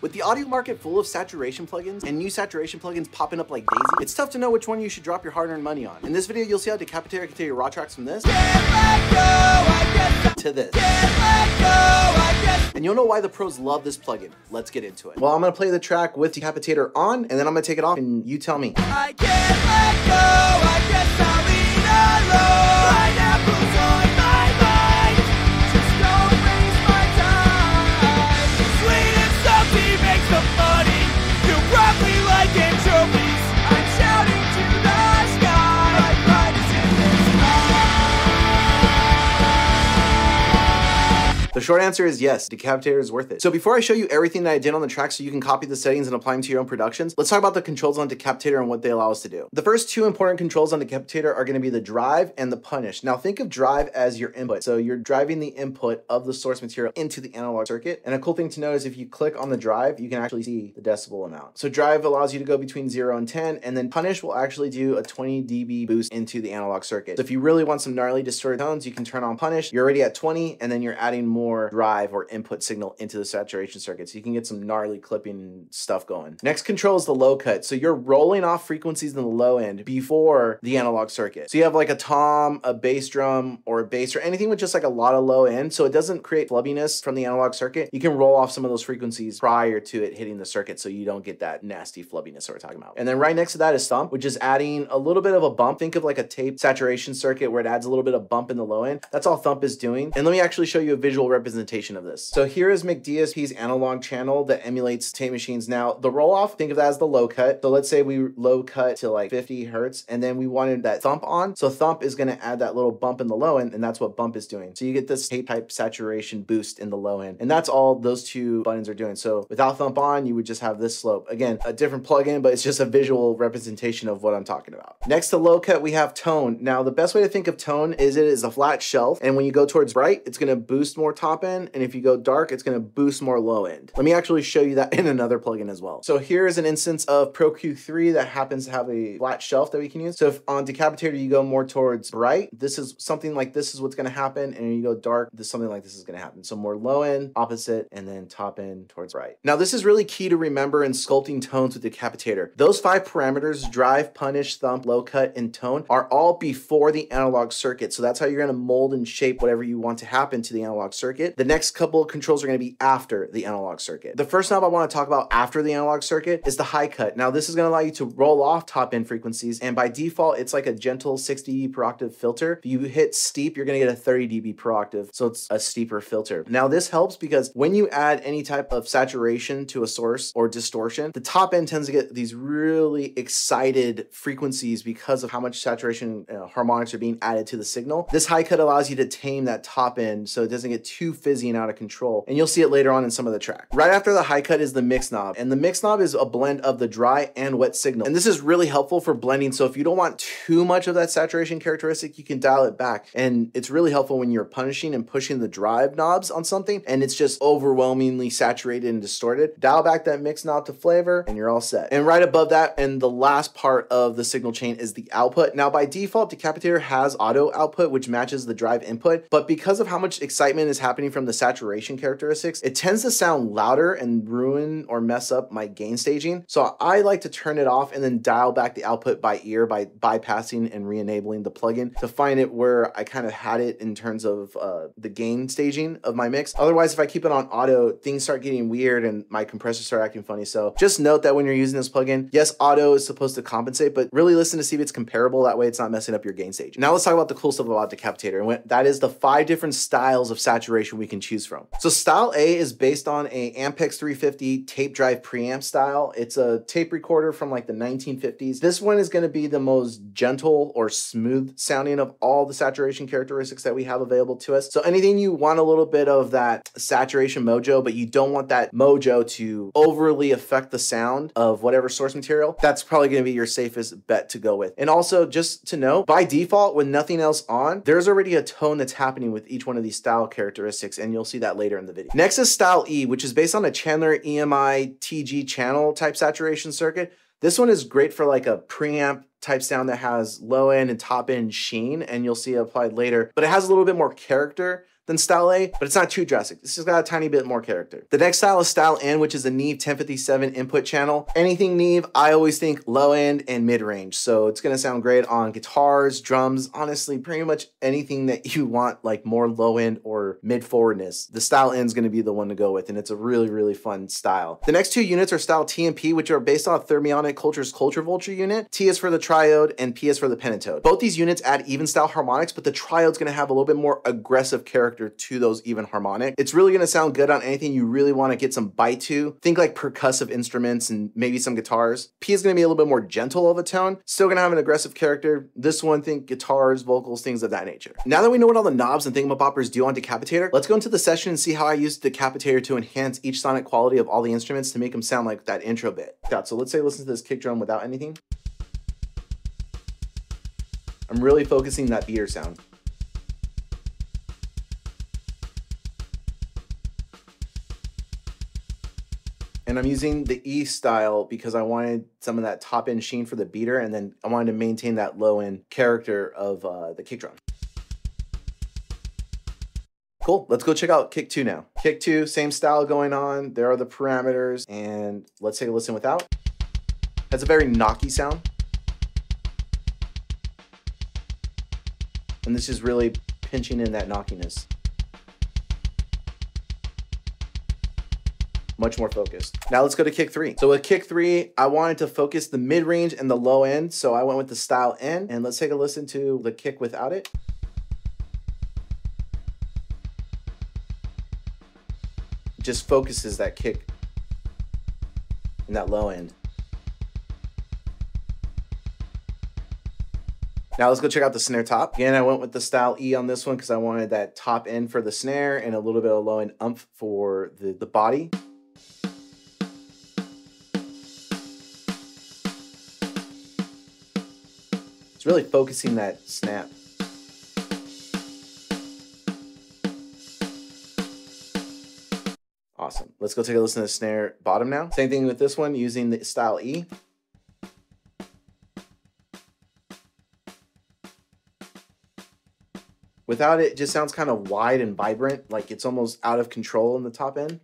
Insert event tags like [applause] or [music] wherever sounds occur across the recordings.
With the audio market full of saturation plugins and new saturation plugins popping up like daisy, it's tough to know which one you should drop your hard-earned money on. In this video, you'll see how Decapitator can take your raw tracks from this to this. And you'll know why the pros love this plugin. Let's get into it. Well, I'm gonna play the track with Decapitator on, and then I'm gonna take it off, and you tell me. Short answer is yes, Decapitator is worth it. So before I show you everything that I did on the track so you can copy the settings and apply them to your own productions, let's talk about the controls on Decapitator and what they allow us to do. The first two important controls on Decapitator are gonna be the drive and the punish. Now think of drive as your input. So you're driving the input of the source material into the analog circuit. And a cool thing to know is if you click on the drive, you can actually see the decibel amount. So drive allows you to go between zero and 10, and then punish will actually do a 20 dB boost into the analog circuit. So if you really want some gnarly distorted tones, you can turn on punish. You're already at 20, and then you're adding more more drive or input signal into the saturation circuit. So you can get some gnarly clipping stuff going. Next control is the low cut. So you're rolling off frequencies in the low end before the analog circuit. So you have like a tom, a bass drum, or a bass, or anything with just like a lot of low end. So it doesn't create flubbiness from the analog circuit. You can roll off some of those frequencies prior to it hitting the circuit so you don't get that nasty flubbiness that we're talking about. And then right next to that is thump, which is adding a little bit of a bump. Think of like a tape saturation circuit where it adds a little bit of bump in the low end. That's all thump is doing. And let me actually show you a visual representation of this. So here is McDSP's analog channel that emulates tape machines. Now the roll off, think of that as the low cut. So let's say we low cut to like 50 hertz and then we wanted that thump on. So thump is gonna add that little bump in the low end and that's what bump is doing. So you get this tape type saturation boost in the low end. And that's all those two buttons are doing. So without thump on, you would just have this slope. Again, a different plugin, but it's just a visual representation of what I'm talking about. Next to low cut, we have tone. Now the best way to think of tone is it is a flat shelf. And when you go towards bright, it's gonna boost more top end and if you go dark, it's gonna boost more low end. Let me actually show you that [laughs] in another plugin as well. So here's an instance of Pro Q3 that happens to have a flat shelf that we can use. So if on Decapitator you go more towards bright, this is something like this is what's gonna happen, and you go dark, this something like this is gonna happen. So more low end, opposite, and then top end towards bright. Now this is really key to remember in sculpting tones with Decapitator. Those five parameters, drive, punish, thump, low cut, and tone, are all before the analog circuit. So that's how you're gonna mold and shape whatever you want to happen to the analog circuit. The next couple of controls are going to be after the analog circuit. The first knob I want to talk about after the analog circuit is the high cut. Now this is going to allow you to roll off top end frequencies and by default it's like a gentle 60 dB per octave filter. If you hit steep you're going to get a 30 dB per octave so it's a steeper filter. Now this helps because when you add any type of saturation to a source or distortion the top end tends to get these really excited frequencies because of how much saturation uh, harmonics are being added to the signal. This high cut allows you to tame that top end so it doesn't get too fizzy and out of control. And you'll see it later on in some of the track. Right after the high cut is the mix knob. And the mix knob is a blend of the dry and wet signal. And this is really helpful for blending. So if you don't want too much of that saturation characteristic, you can dial it back. And it's really helpful when you're punishing and pushing the drive knobs on something and it's just overwhelmingly saturated and distorted. Dial back that mix knob to flavor and you're all set. And right above that and the last part of the signal chain is the output. Now by default, Decapitator has auto output, which matches the drive input. But because of how much excitement is happening from the saturation characteristics, it tends to sound louder and ruin or mess up my gain staging. So I like to turn it off and then dial back the output by ear by bypassing and re-enabling the plugin to find it where I kind of had it in terms of uh, the gain staging of my mix. Otherwise, if I keep it on auto, things start getting weird and my compressors start acting funny. So just note that when you're using this plugin, yes, auto is supposed to compensate, but really listen to see if it's comparable. That way it's not messing up your gain stage. Now let's talk about the cool stuff about Decapitator. And that is the five different styles of saturation we can choose from. So style A is based on a Ampex 350 tape drive preamp style. It's a tape recorder from like the 1950s. This one is going to be the most gentle or smooth sounding of all the saturation characteristics that we have available to us. So anything you want a little bit of that saturation mojo, but you don't want that mojo to overly affect the sound of whatever source material, that's probably going to be your safest bet to go with. And also just to know, by default, with nothing else on, there's already a tone that's happening with each one of these style characteristics, and you'll see that later in the video. Next is style E, which is based on a Chandler EMI TG channel type saturation circuit. This one is great for like a preamp type sound that has low end and top end sheen, and you'll see it applied later, but it has a little bit more character than style A, but it's not too drastic. This has got a tiny bit more character. The next style is style N, which is a Neve 1057 input channel. Anything Neve, I always think low end and mid range. So it's gonna sound great on guitars, drums, honestly, pretty much anything that you want, like more low end or mid forwardness. The style N is gonna be the one to go with, and it's a really, really fun style. The next two units are style T and P, which are based on Thermionic Culture's Culture Vulture unit. T is for the triode and P is for the pentatone. Both these units add even style harmonics, but the triode's gonna have a little bit more aggressive character to those even harmonic. It's really gonna sound good on anything you really wanna get some bite to. Think like percussive instruments and maybe some guitars. P is gonna be a little bit more gentle of a tone, still gonna have an aggressive character. This one, think guitars, vocals, things of that nature. Now that we know what all the knobs and thingamaboppers do on Decapitator, let's go into the session and see how I use Decapitator to enhance each sonic quality of all the instruments to make them sound like that intro bit. So let's say listen to this kick drum without anything. I'm really focusing that beater sound. And I'm using the E style because I wanted some of that top end sheen for the beater and then I wanted to maintain that low end character of uh, the kick drum. Cool, let's go check out kick two now. Kick two, same style going on. There are the parameters and let's take a listen without. That's a very knocky sound. And this is really pinching in that knockiness. Much more focused. Now let's go to kick three. So with kick three, I wanted to focus the mid range and the low end. So I went with the style N and let's take a listen to the kick without it. Just focuses that kick in that low end. Now let's go check out the snare top. Again, I went with the style E on this one because I wanted that top end for the snare and a little bit of low end umph for the, the body. It's really focusing that snap. Awesome. Let's go take a listen to the snare bottom now. Same thing with this one using the style E. Without it, it just sounds kind of wide and vibrant, like it's almost out of control in the top end.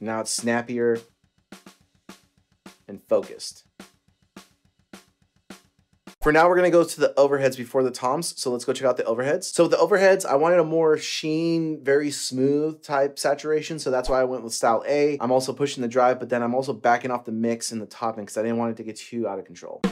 Now it's snappier and focused. For now, we're gonna go to the overheads before the toms. So let's go check out the overheads. So the overheads, I wanted a more sheen, very smooth type saturation. So that's why I went with style A. I'm also pushing the drive, but then I'm also backing off the mix and the topping because I didn't want it to get too out of control.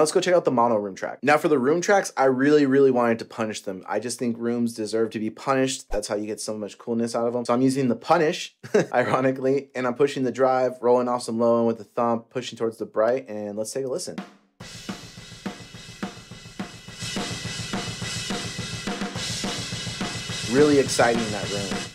Now let's go check out the mono room track. Now for the room tracks, I really, really wanted to punish them. I just think rooms deserve to be punished. That's how you get so much coolness out of them. So I'm using the punish, [laughs] ironically, and I'm pushing the drive, rolling off some low end with the thump, pushing towards the bright, and let's take a listen. Really exciting that room.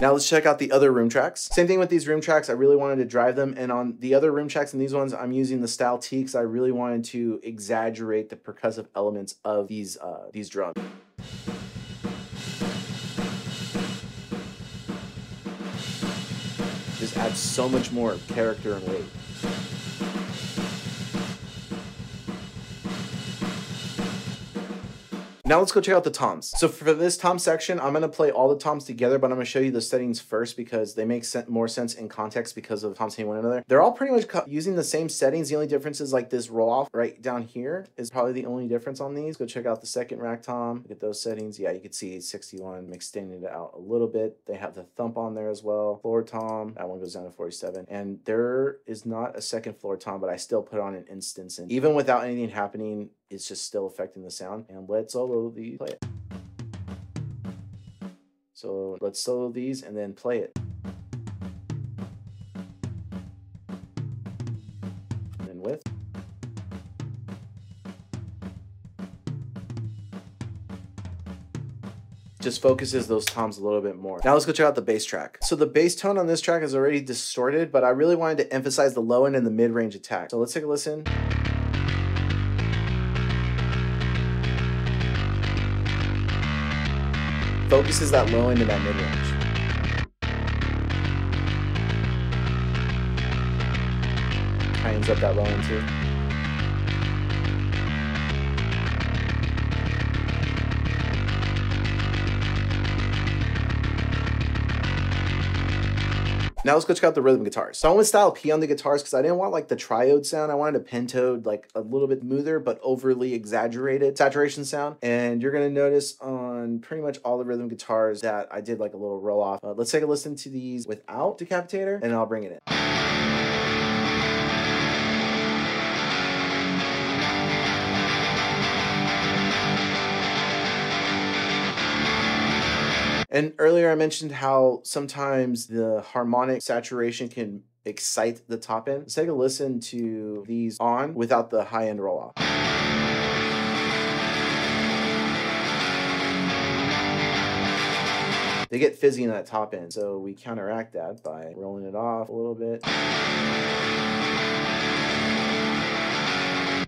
Now let's check out the other room tracks. Same thing with these room tracks. I really wanted to drive them. And on the other room tracks and these ones, I'm using the style T because I really wanted to exaggerate the percussive elements of these, uh, these drums. Just adds so much more character and weight. Now let's go check out the toms. So for this tom section, I'm gonna play all the toms together, but I'm gonna show you the settings first because they make more sense in context because of toms hitting one another. They're all pretty much using the same settings. The only difference is like this roll off right down here is probably the only difference on these. Go check out the second rack tom, look at those settings. Yeah, you can see 61, I'm extending it out a little bit. They have the thump on there as well. Floor tom, that one goes down to 47. And there is not a second floor tom, but I still put on an instance. And even without anything happening, it's just still affecting the sound. And let's solo the play it. So let's solo these and then play it. And then with. just focuses those toms a little bit more. Now let's go check out the bass track. So the bass tone on this track is already distorted, but I really wanted to emphasize the low end and the mid-range attack. So let's take a listen. Focuses that low end and that mid-range. Tightens up that low end too. Now let's go check out the rhythm guitars. So I went with style P on the guitars because I didn't want like the triode sound. I wanted a pentode, like a little bit smoother but overly exaggerated saturation sound. And you're gonna notice on pretty much all the rhythm guitars that I did like a little roll off. Uh, let's take a listen to these without Decapitator and I'll bring it in. And earlier I mentioned how sometimes the harmonic saturation can excite the top end. Let's take a listen to these on without the high end roll off. They get fizzy in that top end, so we counteract that by rolling it off a little bit.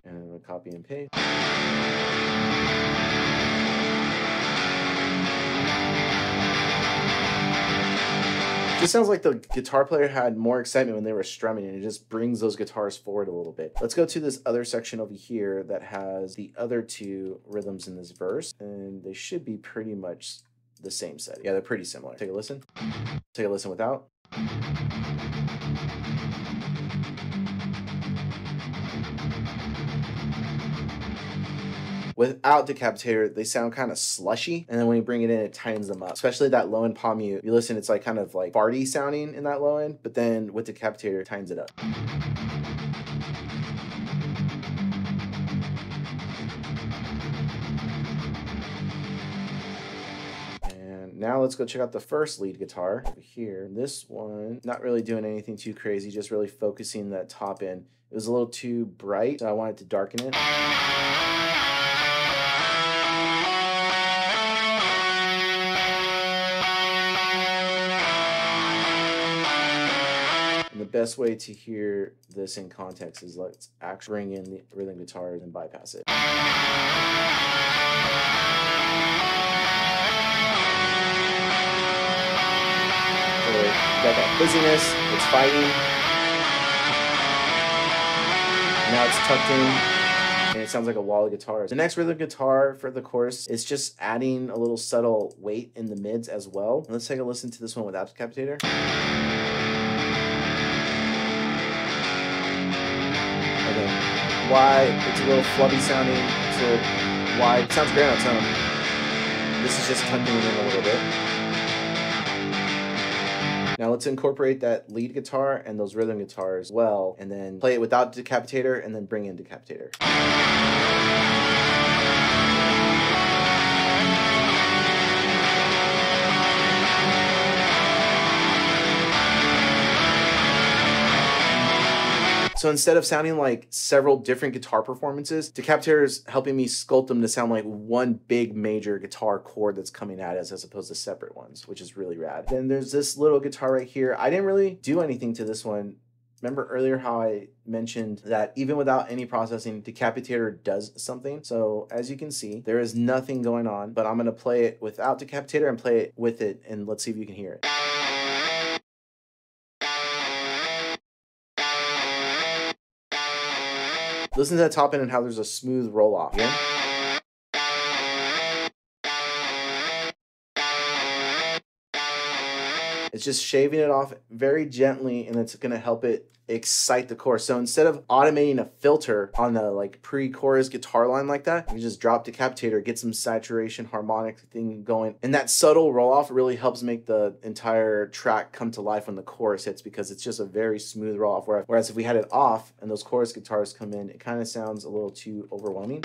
And then copy and paste. Just sounds like the guitar player had more excitement when they were strumming and it just brings those guitars forward a little bit. Let's go to this other section over here that has the other two rhythms in this verse and they should be pretty much the same set. Yeah, they're pretty similar. Take a listen. Take a listen without. Without Decapitator, they sound kind of slushy, and then when you bring it in, it tightens them up. Especially that low end palm mute. You listen, it's like kind of like farty sounding in that low end, but then with Decapitator, it tightens it up. And now let's go check out the first lead guitar over here. This one, not really doing anything too crazy, just really focusing that top end. It was a little too bright, so I wanted to darken it. Best way to hear this in context is let's actually bring in the rhythm guitars and bypass it. So you got that fizziness, it's fighting. Now it's tucked in and it sounds like a wall of guitars. The next rhythm guitar for the chorus is just adding a little subtle weight in the mids as well. Let's take a listen to this one without Decapitator. Why it's a little flubby sounding, it's why. It sounds great on its own. This is just tucking it in a little bit. Now let's incorporate that lead guitar and those rhythm guitars well, and then play it without Decapitator, and then bring in Decapitator. So instead of sounding like several different guitar performances, Decapitator is helping me sculpt them to sound like one big major guitar chord that's coming at us as opposed to separate ones, which is really rad. Then there's this little guitar right here. I didn't really do anything to this one. Remember earlier how I mentioned that even without any processing, Decapitator does something? So as you can see, there is nothing going on, but I'm gonna play it without Decapitator and play it with it, and let's see if you can hear it. Listen to that top end and how there's a smooth roll off. Again. It's just shaving it off very gently and it's going to help it excite the chorus. So instead of automating a filter on the like pre-chorus guitar line like that, you just drop Decapitator, get some saturation harmonic thing going. And that subtle roll off really helps make the entire track come to life when the chorus hits because it's just a very smooth roll off. Whereas if we had it off and those chorus guitars come in, it kind of sounds a little too overwhelming.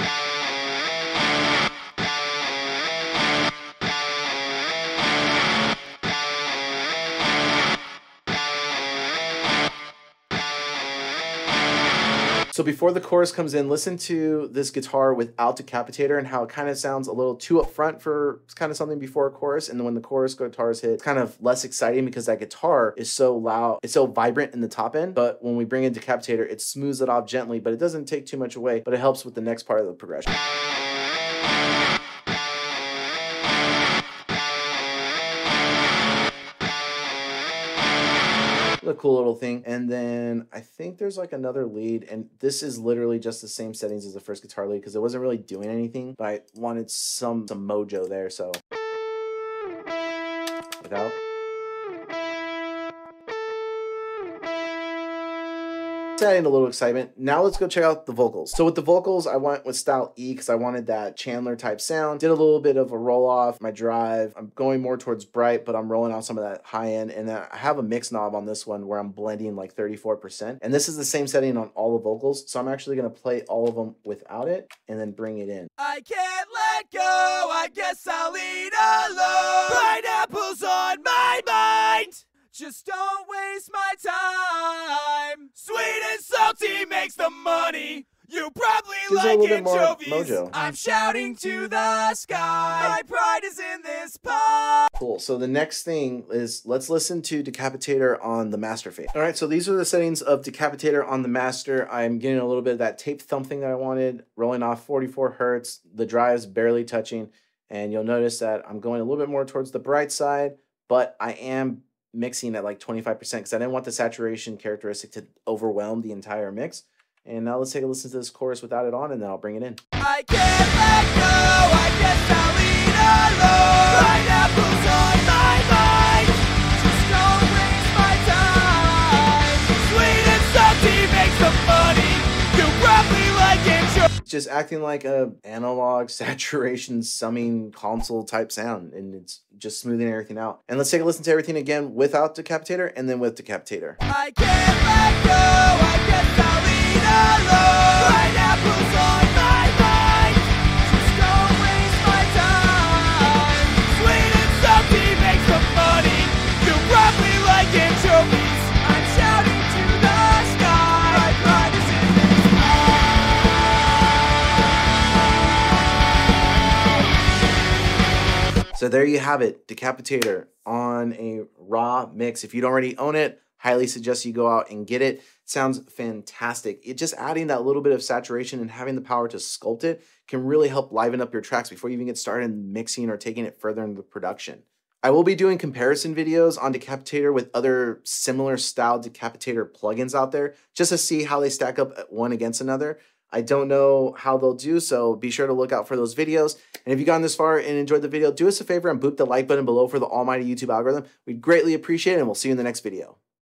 Before the chorus comes in, listen to this guitar without Decapitator and how it kind of sounds a little too upfront for kind of something before a chorus. And then when the chorus guitars hit, it's kind of less exciting because that guitar is so loud, it's so vibrant in the top end. But when we bring in Decapitator, it smooths it off gently, but it doesn't take too much away, but it helps with the next part of the progression. A cool little thing. And then I think there's like another lead, and this is literally just the same settings as the first guitar lead because it wasn't really doing anything, but I wanted some some mojo there, so without. Adding a little excitement. Now let's go check out the vocals. So with the vocals, I went with style E because I wanted that Chandler type sound. Did a little bit of a roll off, my drive. I'm going more towards bright, but I'm rolling out some of that high end. And I have a mix knob on this one where I'm blending like 34%. And this is the same setting on all the vocals. So I'm actually gonna play all of them without it and then bring it in. I can't let go, I guess I'll eat alone. Pineapples on my mind. Just don't waste my time. Sweet and salty makes the money. You probably like anchovies. I'm shouting to the sky. My pride is in this pie. Cool. So the next thing is let's listen to Decapitator on the master fade. All right, so these are the settings of Decapitator on the master. I'm getting a little bit of that tape thump thing that I wanted, rolling off 44 hertz. The drive's barely touching, and you'll notice that I'm going a little bit more towards the bright side, but I am mixing at like 25% because I didn't want the saturation characteristic to overwhelm the entire mix. And now let's take a listen to this chorus without it on, and then I'll bring it in. Just acting like a analog [laughs] saturation summing console type sound and it's just smoothing everything out. And let's take a listen to everything again without decapitator and then with decapitator. I can't let go. I so there you have it decapitator on a raw mix. If you don't already own it highly suggest you go out and get it. Sounds fantastic. It just adding that little bit of saturation and having the power to sculpt it can really help liven up your tracks before you even get started mixing or taking it further into production. I will be doing comparison videos on Decapitator with other similar style Decapitator plugins out there just to see how they stack up one against another. I don't know how they'll do, so be sure to look out for those videos. And if you've gotten this far and enjoyed the video, do us a favor and boop the like button below for the almighty YouTube algorithm. We'd greatly appreciate it, and we'll see you in the next video.